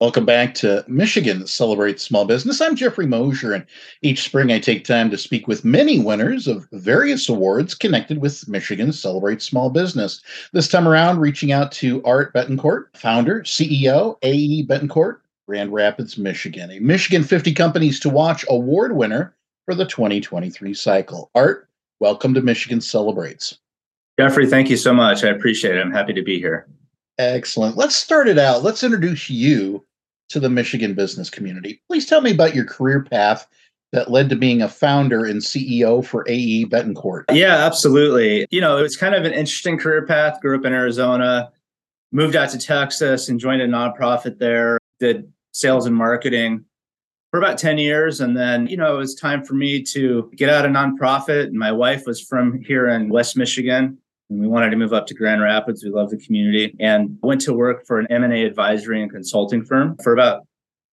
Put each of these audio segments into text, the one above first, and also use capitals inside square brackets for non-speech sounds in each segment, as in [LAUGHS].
Welcome back to Michigan Celebrate Small Business. I'm Jeffrey Mosher, and each spring I take time to speak with many winners of various awards connected with Michigan Celebrate Small Business. This time around, reaching out to Art Betancourt, founder, CEO, AE Betancourt, Grand Rapids, Michigan, a Michigan 50 Companies to Watch award winner for the 2023 cycle. Art, welcome to Michigan Celebrates. Jeffrey, thank you so much. I appreciate it. I'm happy to be here. Excellent. Let's start it out. Let's introduce you to the Michigan business community. Please tell me about your career path that led to being a founder and CEO for AE Betancourt. Yeah, absolutely. You know, it was kind of an interesting career path. Grew up in Arizona, moved out to Texas and joined a nonprofit there, did sales and marketing for about 10 years. And then, you know, it was time for me to get out of nonprofit. And my wife was from here in West Michigan and we wanted to move up to Grand Rapids. We love the community and went to work for an M&A advisory and consulting firm for about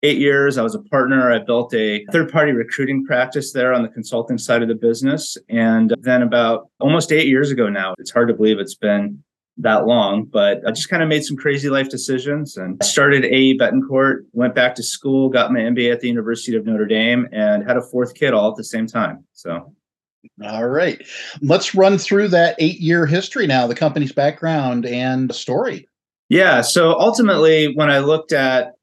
eight years. I was a partner. I built a third party recruiting practice there on the consulting side of the business. And then about almost eight years ago now, it's hard to believe it's been that long, but I just kind of made some crazy life decisions and started AE Betancourt, went back to school, got my MBA at the University of Notre Dame, and had a fourth kid all at the same time. So all right. Let's run through that eight year history now, the company's background and story. Yeah. So ultimately, when I looked at,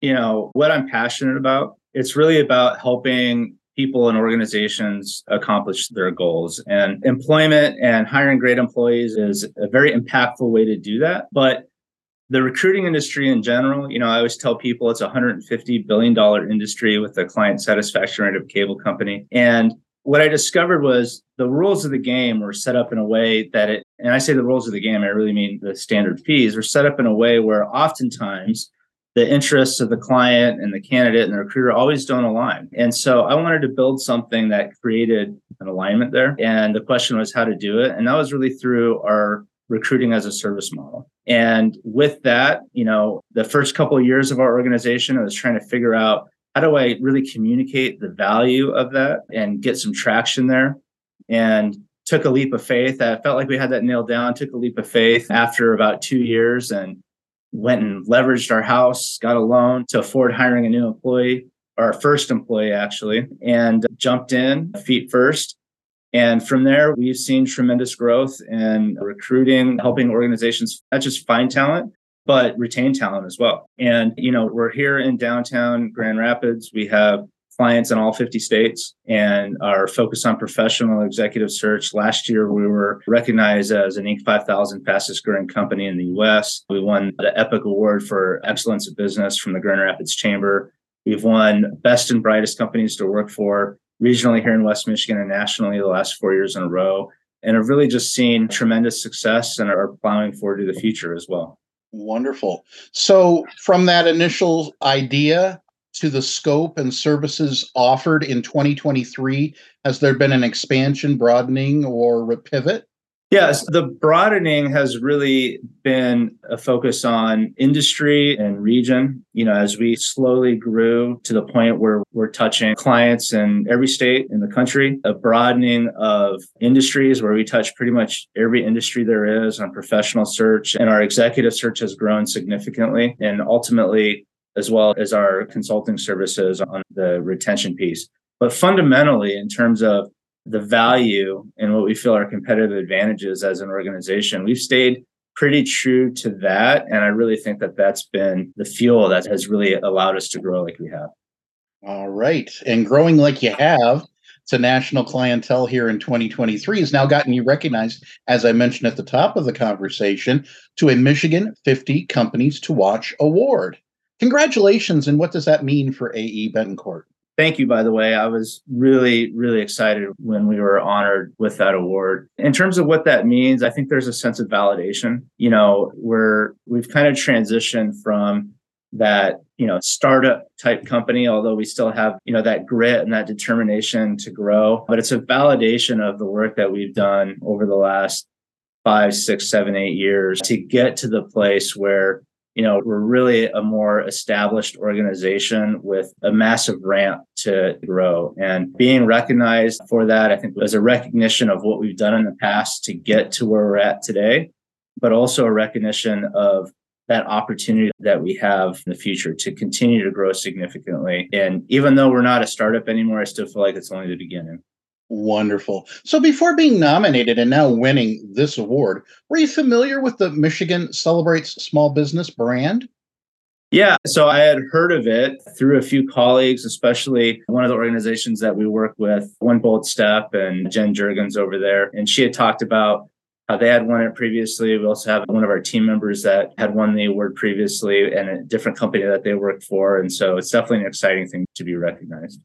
you know, what I'm passionate about, it's really about helping people and organizations accomplish their goals. And employment and hiring great employees is a very impactful way to do that. But the recruiting industry in general, you know, I always tell people it's a $150 billion industry with a client satisfaction rate of cable company. And what I discovered was the rules of the game were set up in a way that it, and I say the rules of the game, I really mean the standard fees, were set up in a way where oftentimes the interests of the client and the candidate and the recruiter always don't align. And so I wanted to build something that created an alignment there. And the question was how to do it. And that was really through our recruiting as a service model. And with that, you know, the first couple of years of our organization, I was trying to figure out how do I really communicate the value of that and get some traction there? And took a leap of faith. I felt like we had that nailed down, took a leap of faith after about two years and went and leveraged our house, got a loan to afford hiring a new employee, our first employee actually, and jumped in feet first. And from there, we've seen tremendous growth in recruiting, helping organizations not just find talent, but retain talent as well. And, you know, we're here in downtown Grand Rapids. We have clients in all 50 states and are focused on professional executive search. Last year, we were recognized as an Inc. 5000 fastest growing company in the US. We won the EPIC Award for Excellence of Business from the Grand Rapids Chamber. We've won Best and Brightest Companies to Work For regionally here in West Michigan and nationally the last four years in a row. And have really just seen tremendous success and are plowing forward to the future as well. Wonderful. So, from that initial idea to the scope and services offered in 2023, has there been an expansion, broadening, or pivot? Yes, the broadening has really been a focus on industry and region. You know, as we slowly grew to the point where we're touching clients in every state in the country, a broadening of industries where we touch pretty much every industry there is on professional search. And our executive search has grown significantly. And ultimately, as well as our consulting services on the retention piece. But fundamentally, in terms of the value and what we feel our competitive advantages as an organization. We've stayed pretty true to that. And I really think that that's been the fuel that has really allowed us to grow like we have. All right. And growing like you have to national clientele here in 2023 has now gotten you recognized, as I mentioned at the top of the conversation, to a Michigan 50 Companies to Watch award. Congratulations. And what does that mean for AE Betancourt? Thank you, by the way. I was really, really excited when we were honored with that award. In terms of what that means, I think there's a sense of validation. You know, where we've kind of transitioned from that, you know, startup type company, although we still have, you know, that grit and that determination to grow. But it's a validation of the work that we've done over the last five, six, seven, eight years to get to the place where you know, we're really a more established organization with a massive ramp to grow. And being recognized for that, I think was a recognition of what we've done in the past to get to where we're at today, but also a recognition of that opportunity that we have in the future to continue to grow significantly. And even though we're not a startup anymore, I still feel like it's only the beginning. Wonderful. So before being nominated and now winning this award, were you familiar with the Michigan Celebrates Small Business brand? Yeah, so I had heard of it through a few colleagues, especially one of the organizations that we work with, One Bold Step and Jen Jurgens over there. And she had talked about how they had won it previously. We also have one of our team members that had won the award previously and a different company that they worked for. And so it's definitely an exciting thing to be recognized.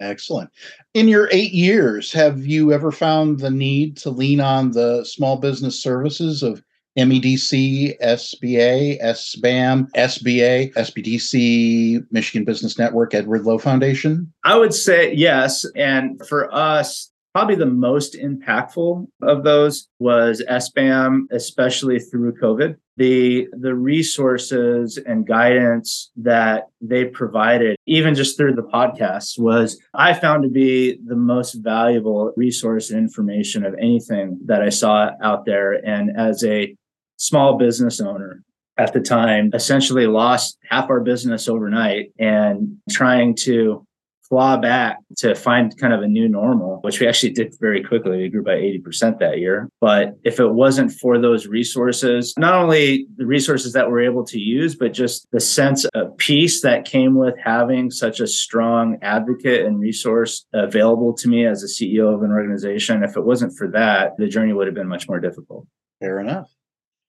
Excellent. In your eight years, have you ever found the need to lean on the small business services of MEDC, SBA, SBAM, SBA, SBDC, Michigan Business Network, Edward Lowe Foundation? I would say yes. And for us, probably the most impactful of those was SBAM, especially through COVID. The, the resources and guidance that they provided, even just through the podcast, was I found to be the most valuable resource and information of anything that I saw out there. And as a small business owner at the time, essentially lost half our business overnight and trying to claw back to find kind of a new normal, which we actually did very quickly. We grew by 80% that year. But if it wasn't for those resources, not only the resources that we're able to use, but just the sense of peace that came with having such a strong advocate and resource available to me as a CEO of an organization, if it wasn't for that, the journey would have been much more difficult. Fair enough.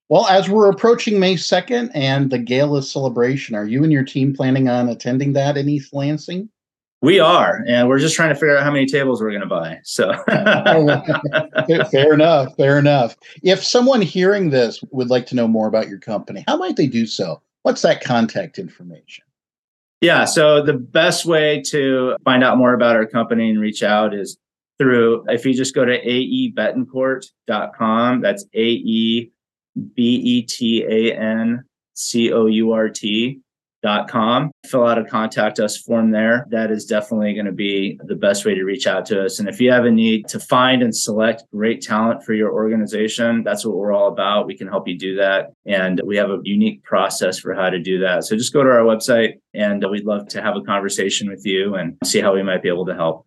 Well, as we're approaching May 2nd and the gala celebration, are you and your team planning on attending that in East Lansing? We are, and we're just trying to figure out how many tables we're going to buy. So, [LAUGHS] fair enough. Fair enough. If someone hearing this would like to know more about your company, how might they do so? What's that contact information? Yeah, so the best way to find out more about our company and reach out is through if you just go to aebetancourt.com. That's A E B E T A N C O U R T com. Fill out a contact us form there. That is definitely going to be the best way to reach out to us. And if you have a need to find and select great talent for your organization, that's what we're all about. We can help you do that. And we have a unique process for how to do that. So just go to our website and we'd love to have a conversation with you and see how we might be able to help.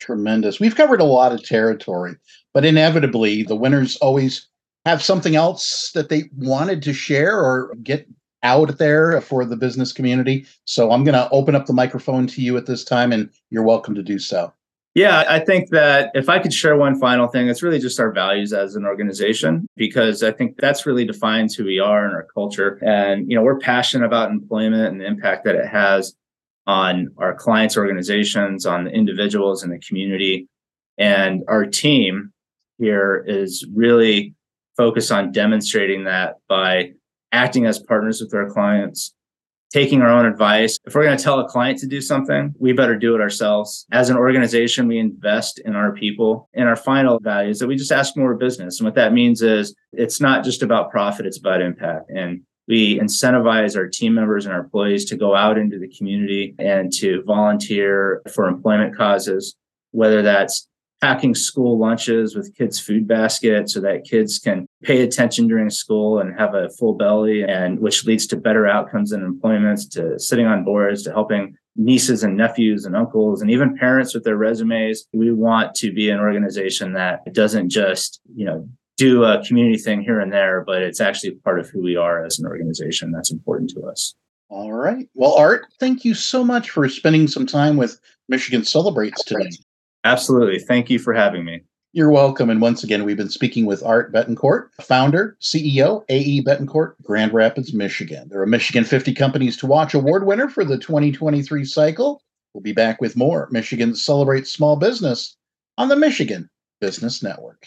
Tremendous. We've covered a lot of territory, but inevitably the winners always have something else that they wanted to share or get out there for the business community. So I'm going to open up the microphone to you at this time, and you're welcome to do so. Yeah, I think that if I could share one final thing, it's really just our values as an organization, because I think that's really defines who we are and our culture. And, you know, we're passionate about employment and the impact that it has on our clients' organizations, on the individuals in the community. And our team here is really focused on demonstrating that by acting as partners with our clients, taking our own advice. If we're going to tell a client to do something, we better do it ourselves. As an organization, we invest in our people. And our final value is that we just ask more business. And what that means is it's not just about profit, it's about impact. And we incentivize our team members and our employees to go out into the community and to volunteer for employment causes, whether that's packing school lunches with kids' food baskets so that kids can pay attention during school and have a full belly and which leads to better outcomes in employments to sitting on boards to helping nieces and nephews and uncles and even parents with their resumes we want to be an organization that doesn't just you know do a community thing here and there but it's actually part of who we are as an organization that's important to us all right well art thank you so much for spending some time with michigan celebrates today Absolutely. Thank you for having me. You're welcome. And once again, we've been speaking with Art Betancourt, founder, CEO, AE Betancourt, Grand Rapids, Michigan. There are Michigan 50 Companies to Watch award winner for the 2023 cycle. We'll be back with more Michigan Celebrates Small Business on the Michigan Business Network.